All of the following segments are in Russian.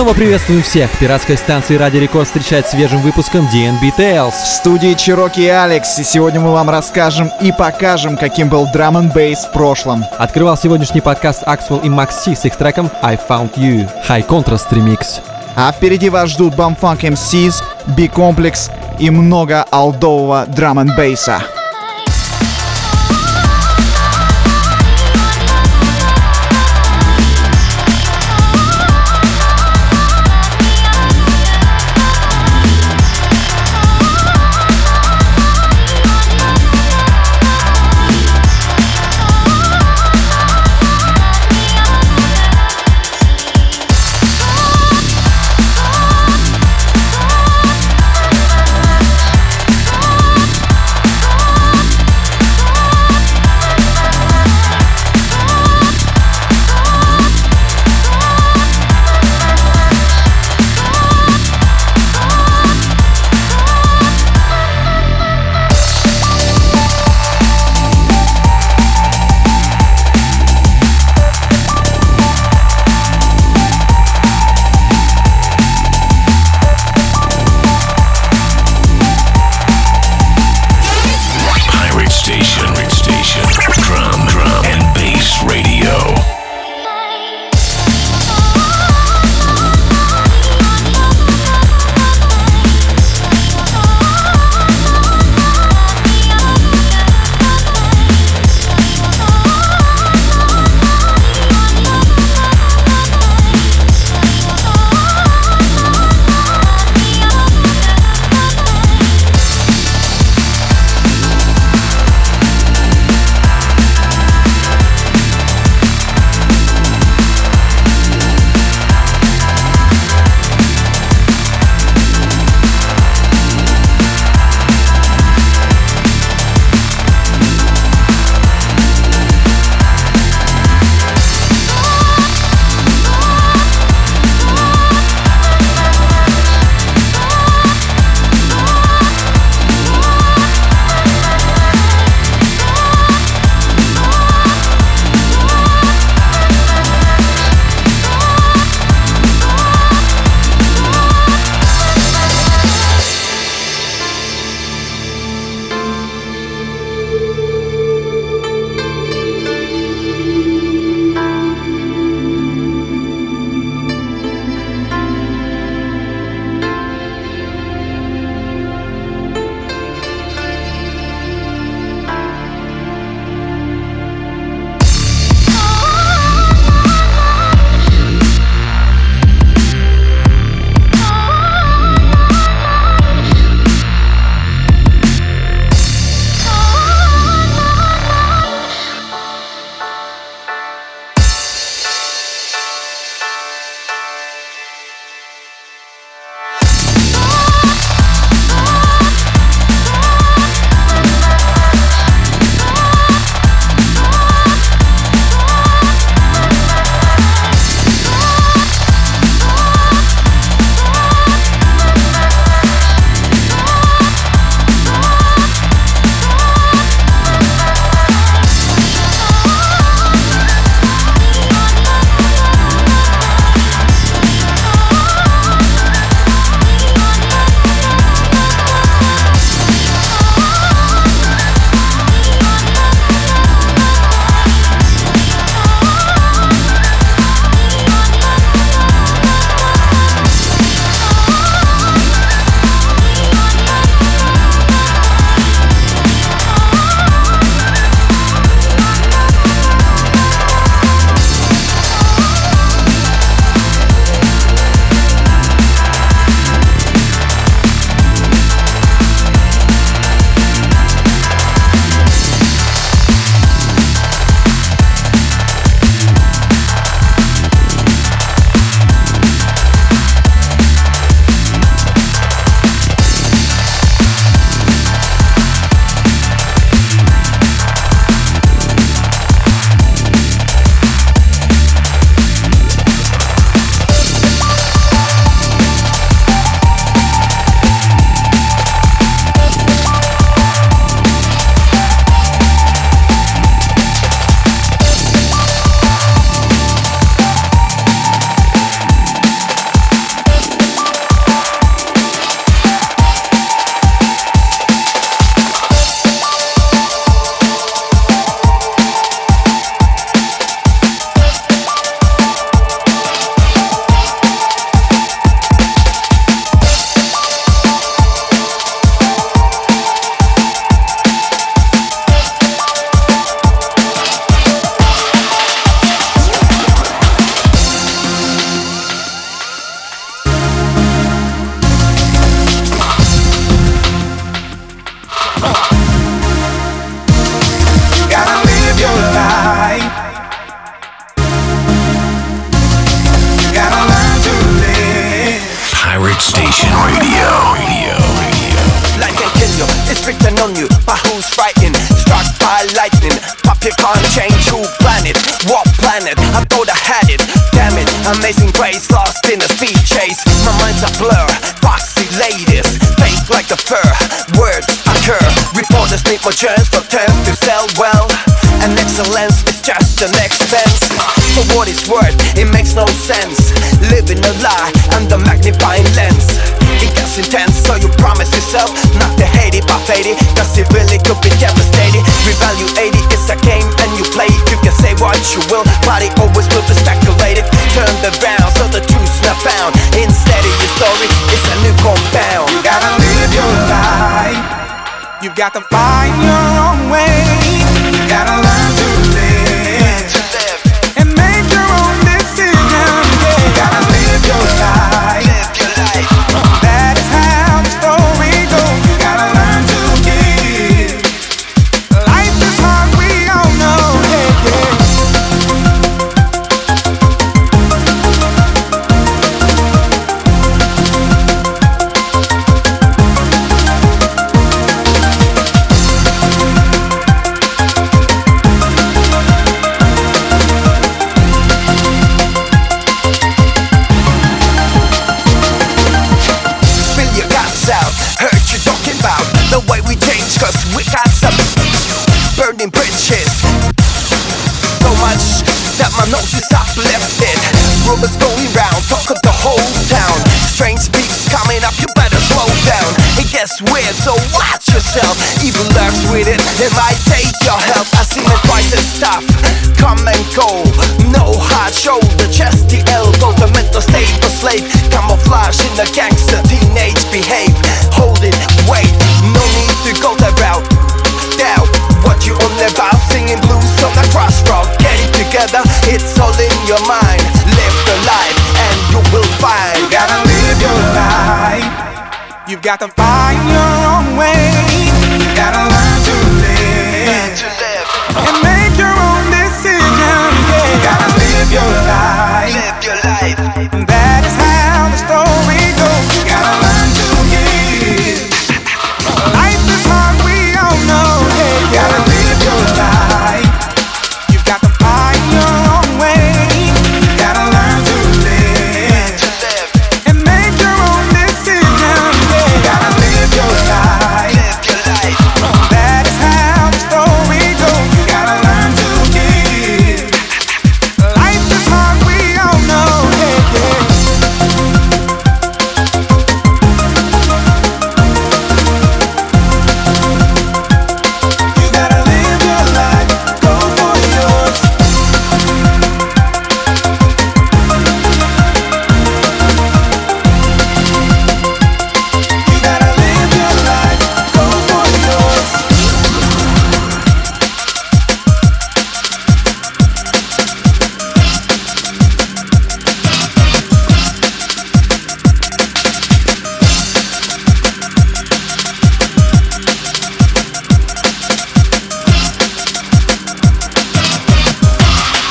Снова приветствуем всех. Пиратской станции Ради Рекорд встречает свежим выпуском DNB Tales. В студии Чироки и Алекс, и сегодня мы вам расскажем и покажем, каким был драм н бейс в прошлом. Открывал сегодняшний подкаст Axwell и C с их треком I Found You. High Contrast Remix. А впереди вас ждут Bumfunk MCs, B-комплекс и много алдового драм н бейса.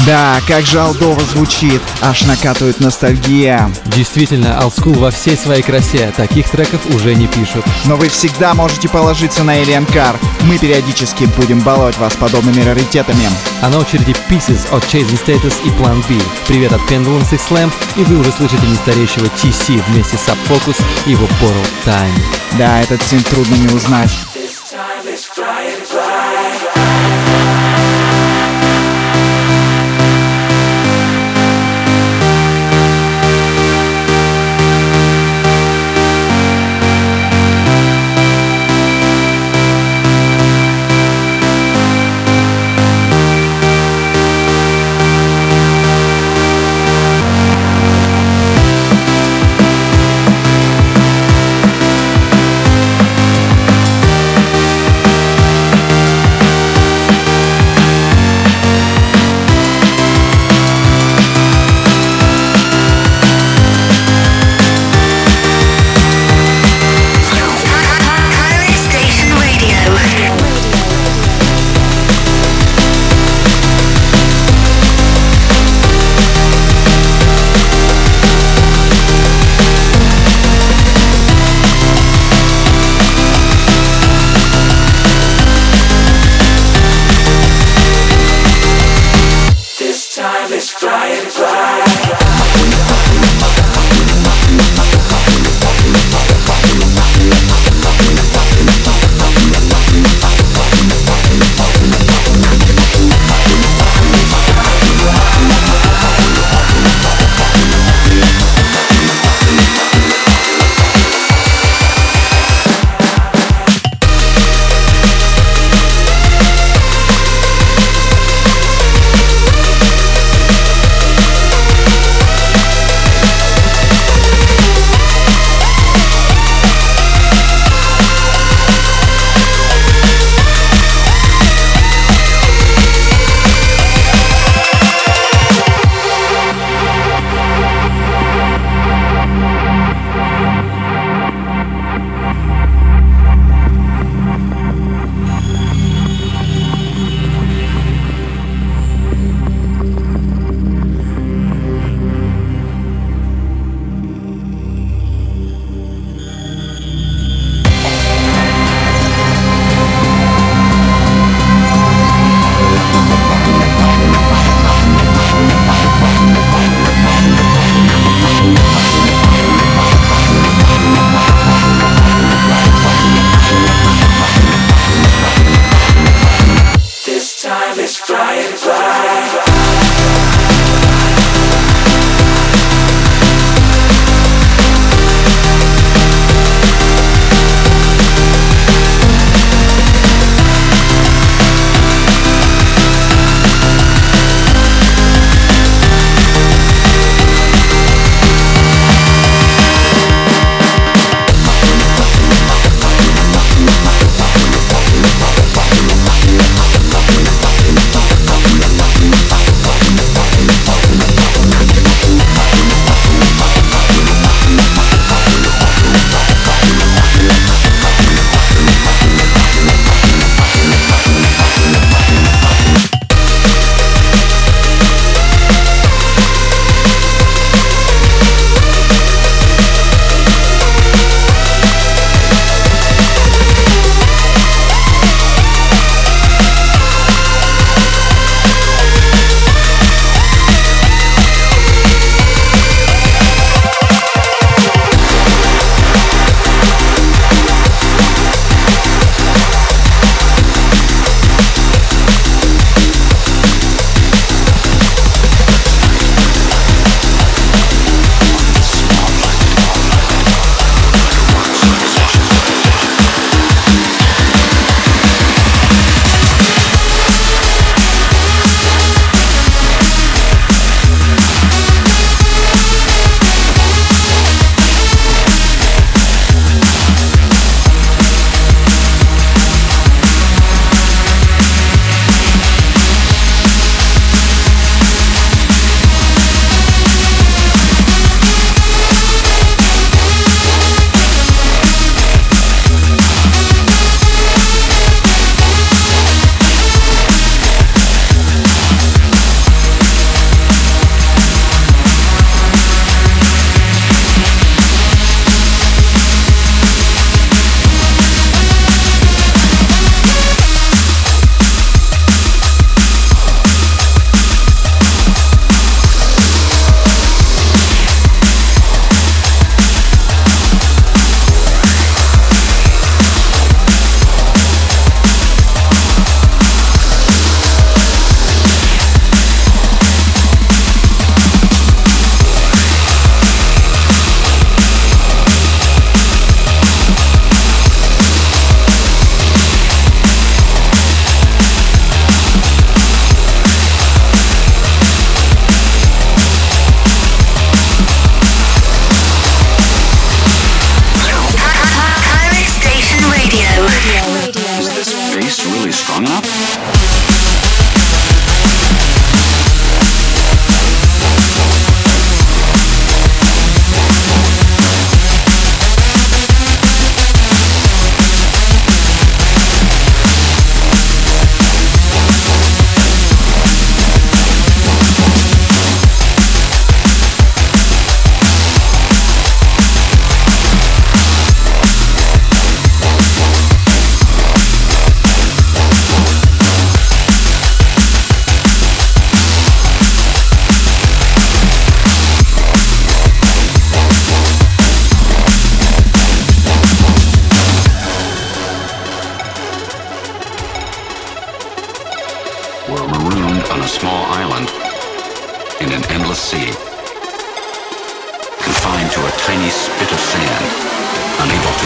Да, как же алдово звучит, аж накатывает ностальгия. Действительно, олдскул во всей своей красе, таких треков уже не пишут. Но вы всегда можете положиться на Alien Car. Мы периодически будем баловать вас подобными раритетами. А на очереди Pieces от Chasing Status и Plan B. Привет от Pendulum Six Slam, и вы уже слышите нестареющего TC вместе с Subfocus и его Portal Time. Да, этот синт трудно не узнать.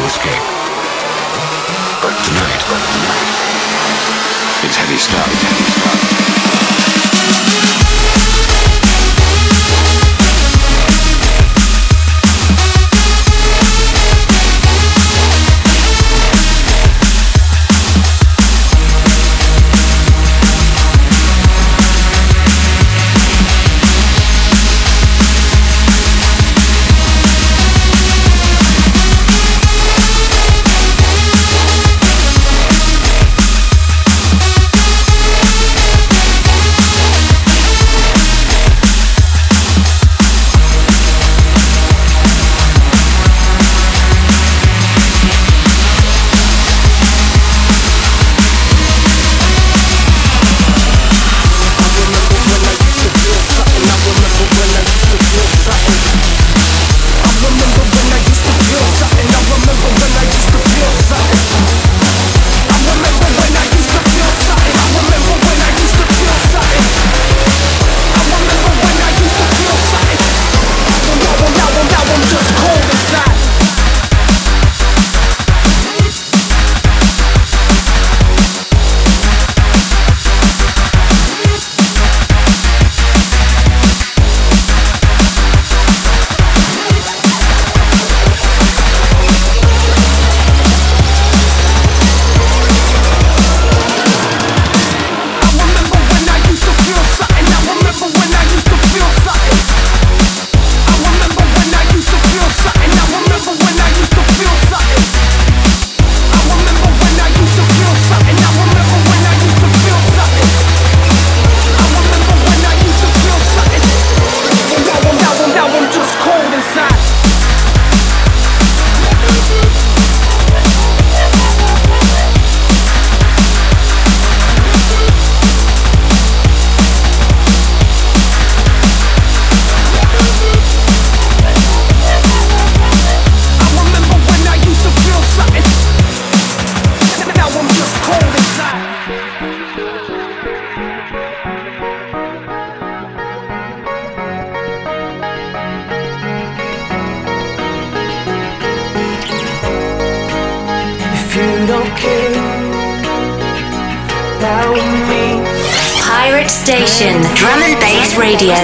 Escape. But tonight, but tonight, it's heavy stuff, it's heavy stuff.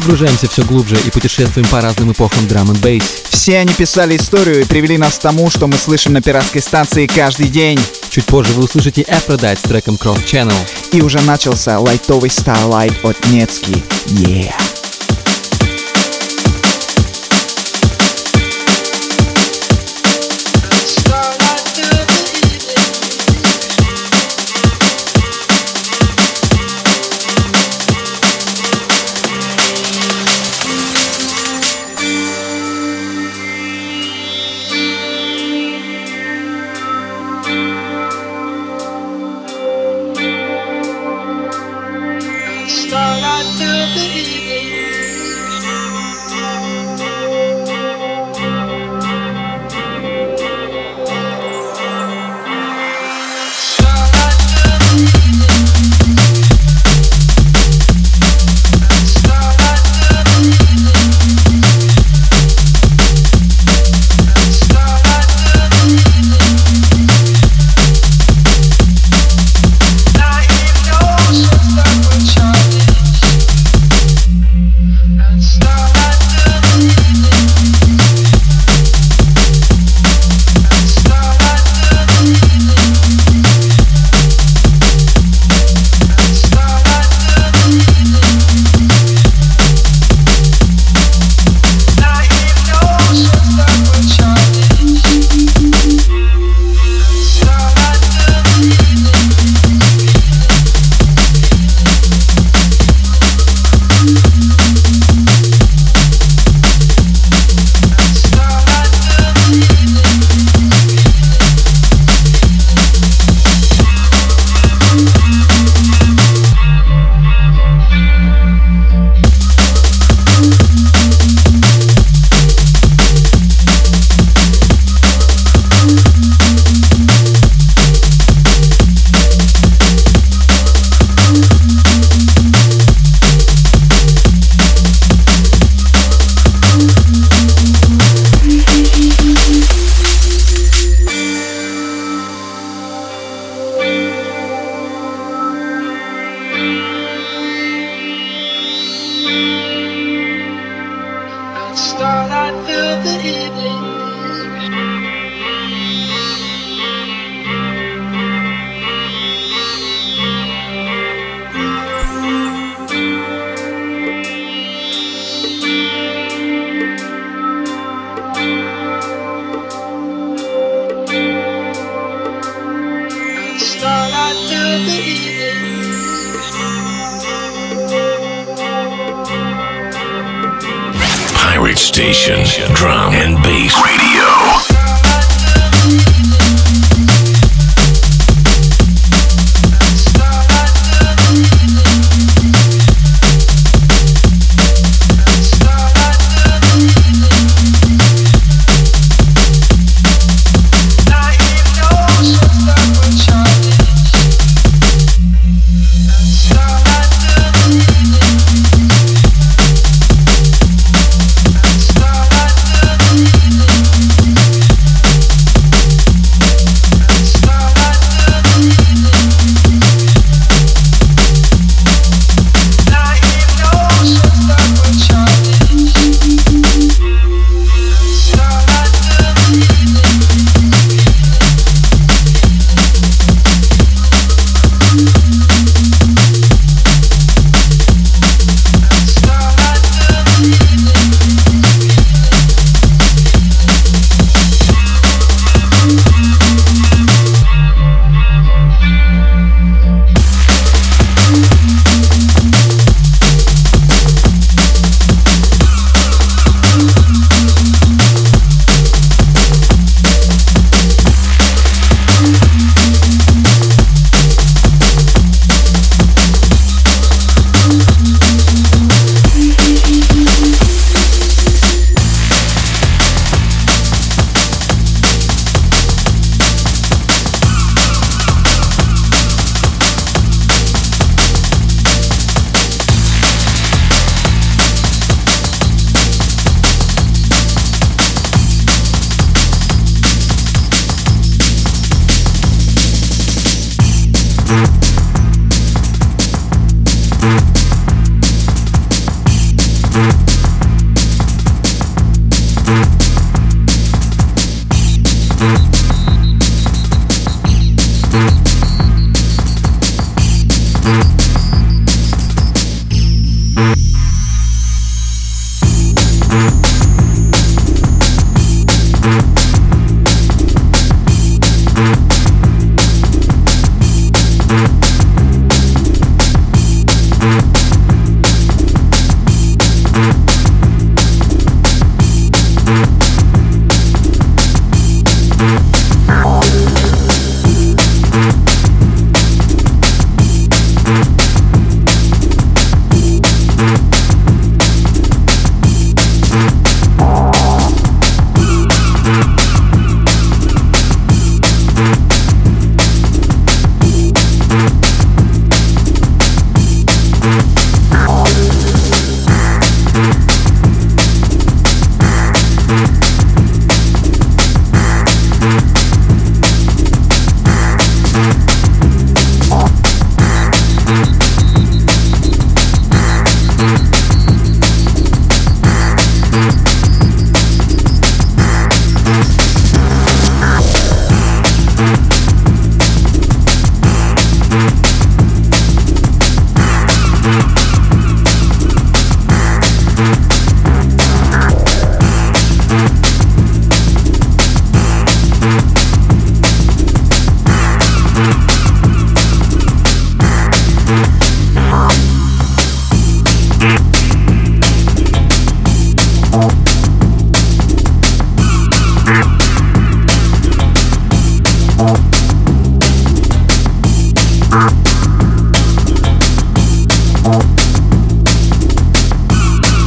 Погружаемся все глубже и путешествуем по разным эпохам драм н бейс. Все они писали историю и привели нас к тому, что мы слышим на пиратской станции каждый день. Чуть позже вы услышите Aphrodite с треком Cross Channel. И уже начался лайтовый Starlight от Нецки. Yeah!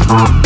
Mm-hmm.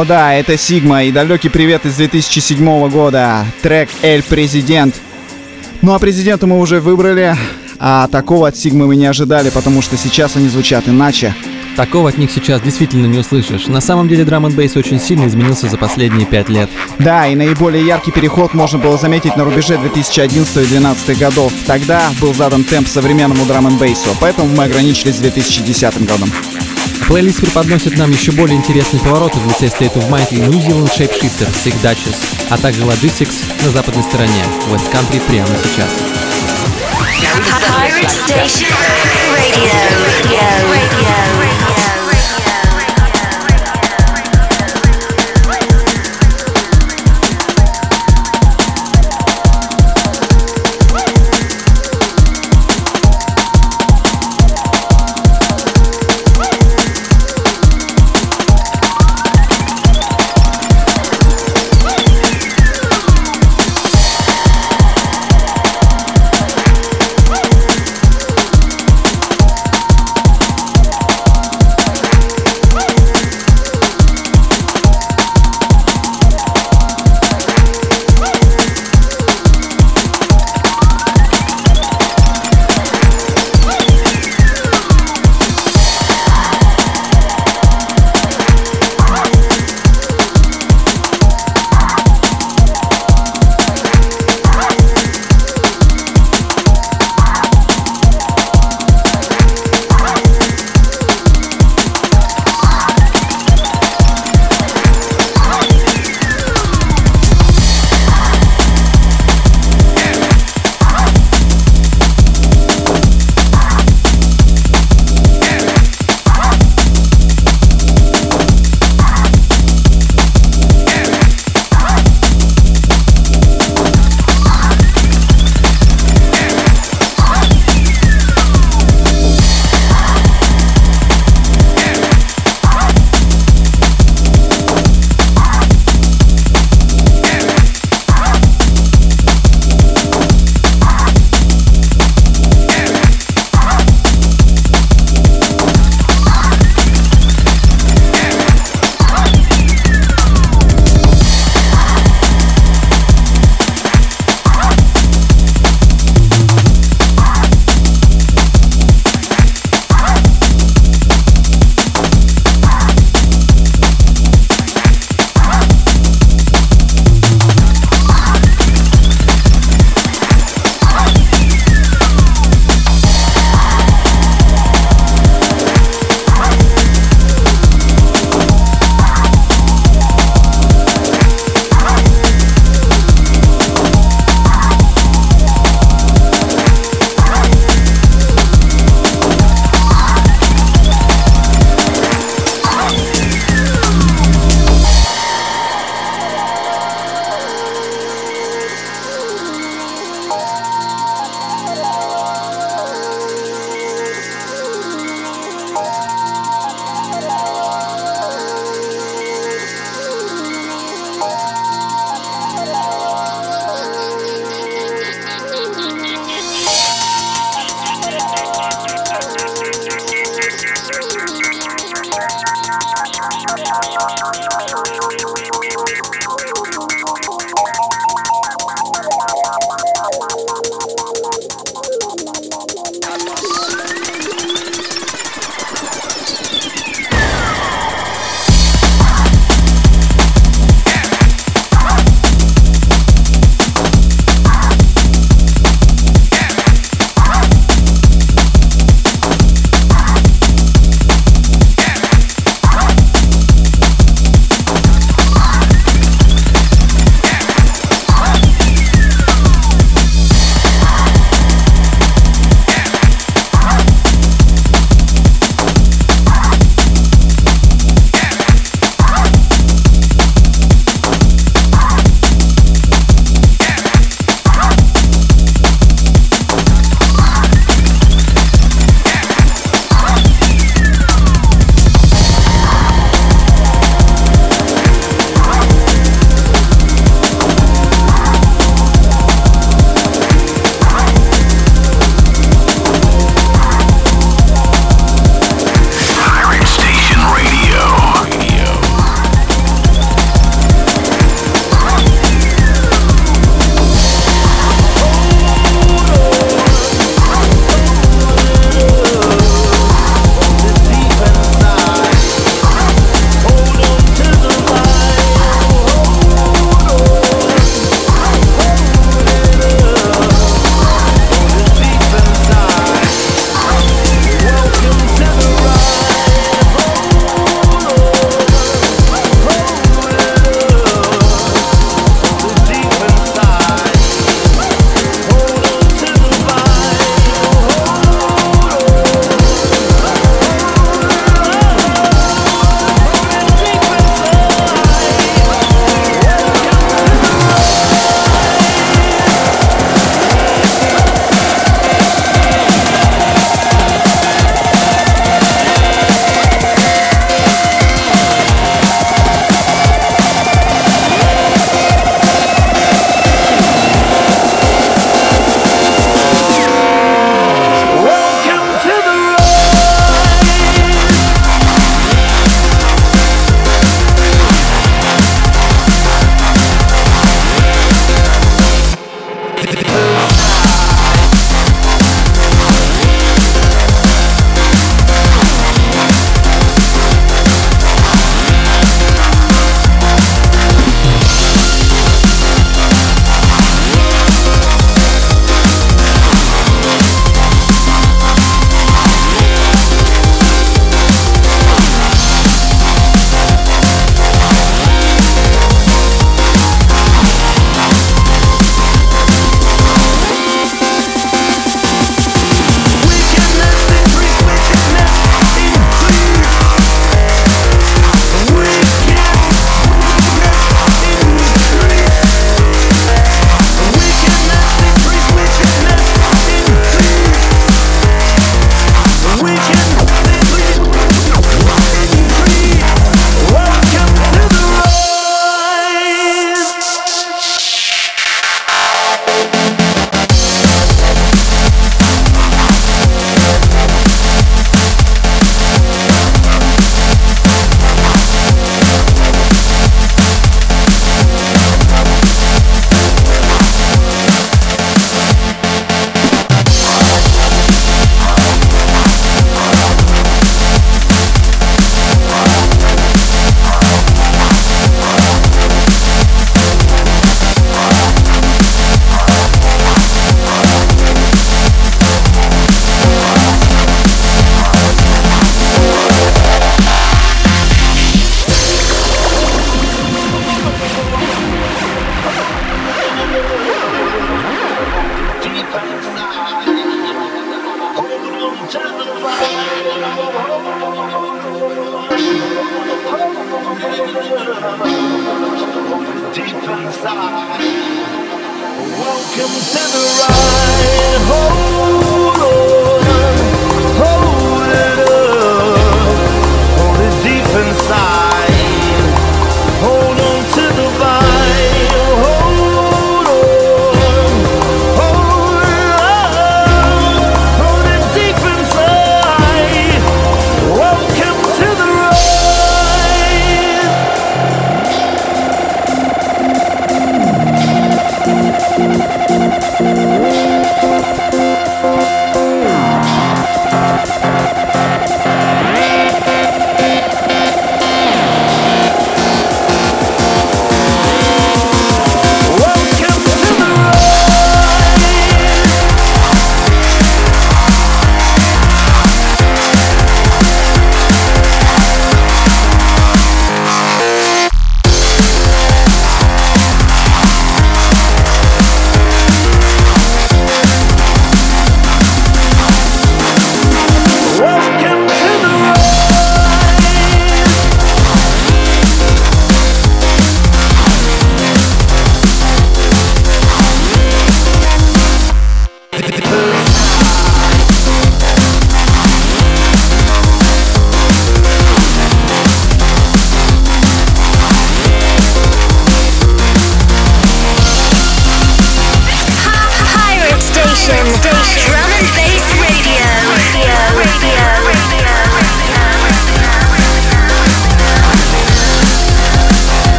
О да, это Сигма и далекий привет из 2007 года. Трек «Эль Президент». Ну а президента мы уже выбрали, а такого от Сигмы мы не ожидали, потому что сейчас они звучат иначе. Такого от них сейчас действительно не услышишь. На самом деле драм н бейс очень сильно изменился за последние пять лет. Да, и наиболее яркий переход можно было заметить на рубеже 2011 и 2012 годов. Тогда был задан темп современному драм н бейсу, поэтому мы ограничились 2010 годом. Плейлист преподносит нам еще более интересные повороты в лице State of Mind и New Zealand Shapeshifter с их Duchess, а также Logistics на западной стороне, West Country прямо сейчас. Pirate Station. Radio. Radio.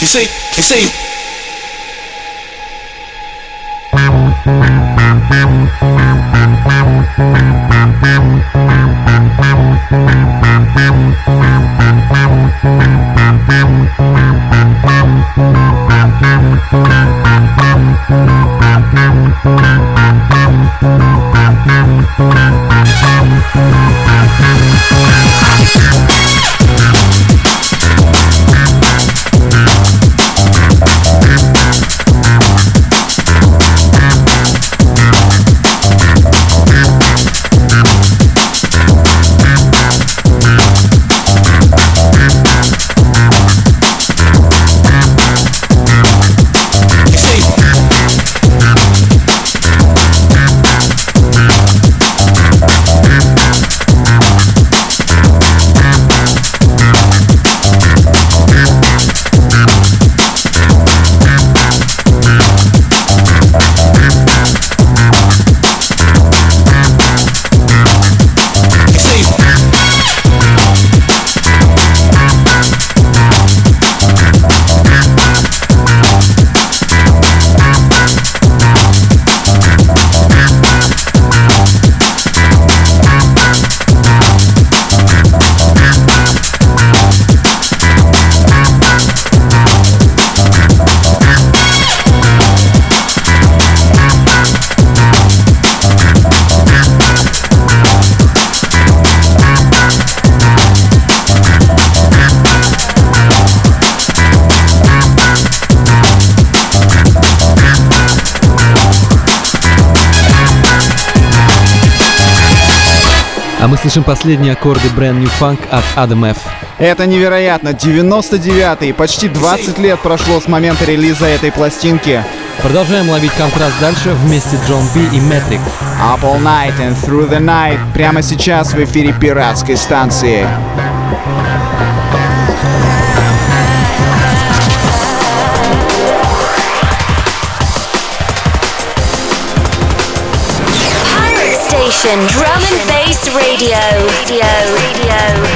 You see, you see, слышим последние аккорды Brand New Funk от Adam F. Это невероятно. 99-й. Почти 20 лет прошло с момента релиза этой пластинки. Продолжаем ловить контраст дальше вместе Джон Би и Метрик. Up All Night and Through the Night прямо сейчас в эфире пиратской станции. Drum and Bass Radio. Radio. Radio.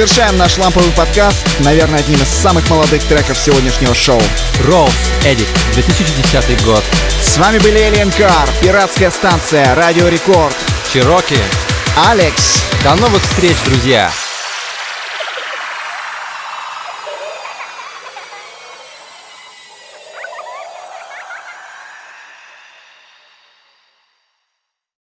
Завершаем наш ламповый подкаст, наверное, одним из самых молодых треков сегодняшнего шоу. Роуз, Эдик, 2010 год. С вами были Alien Car, пиратская станция, Радио Рекорд, Чироки. Алекс. До новых встреч, друзья!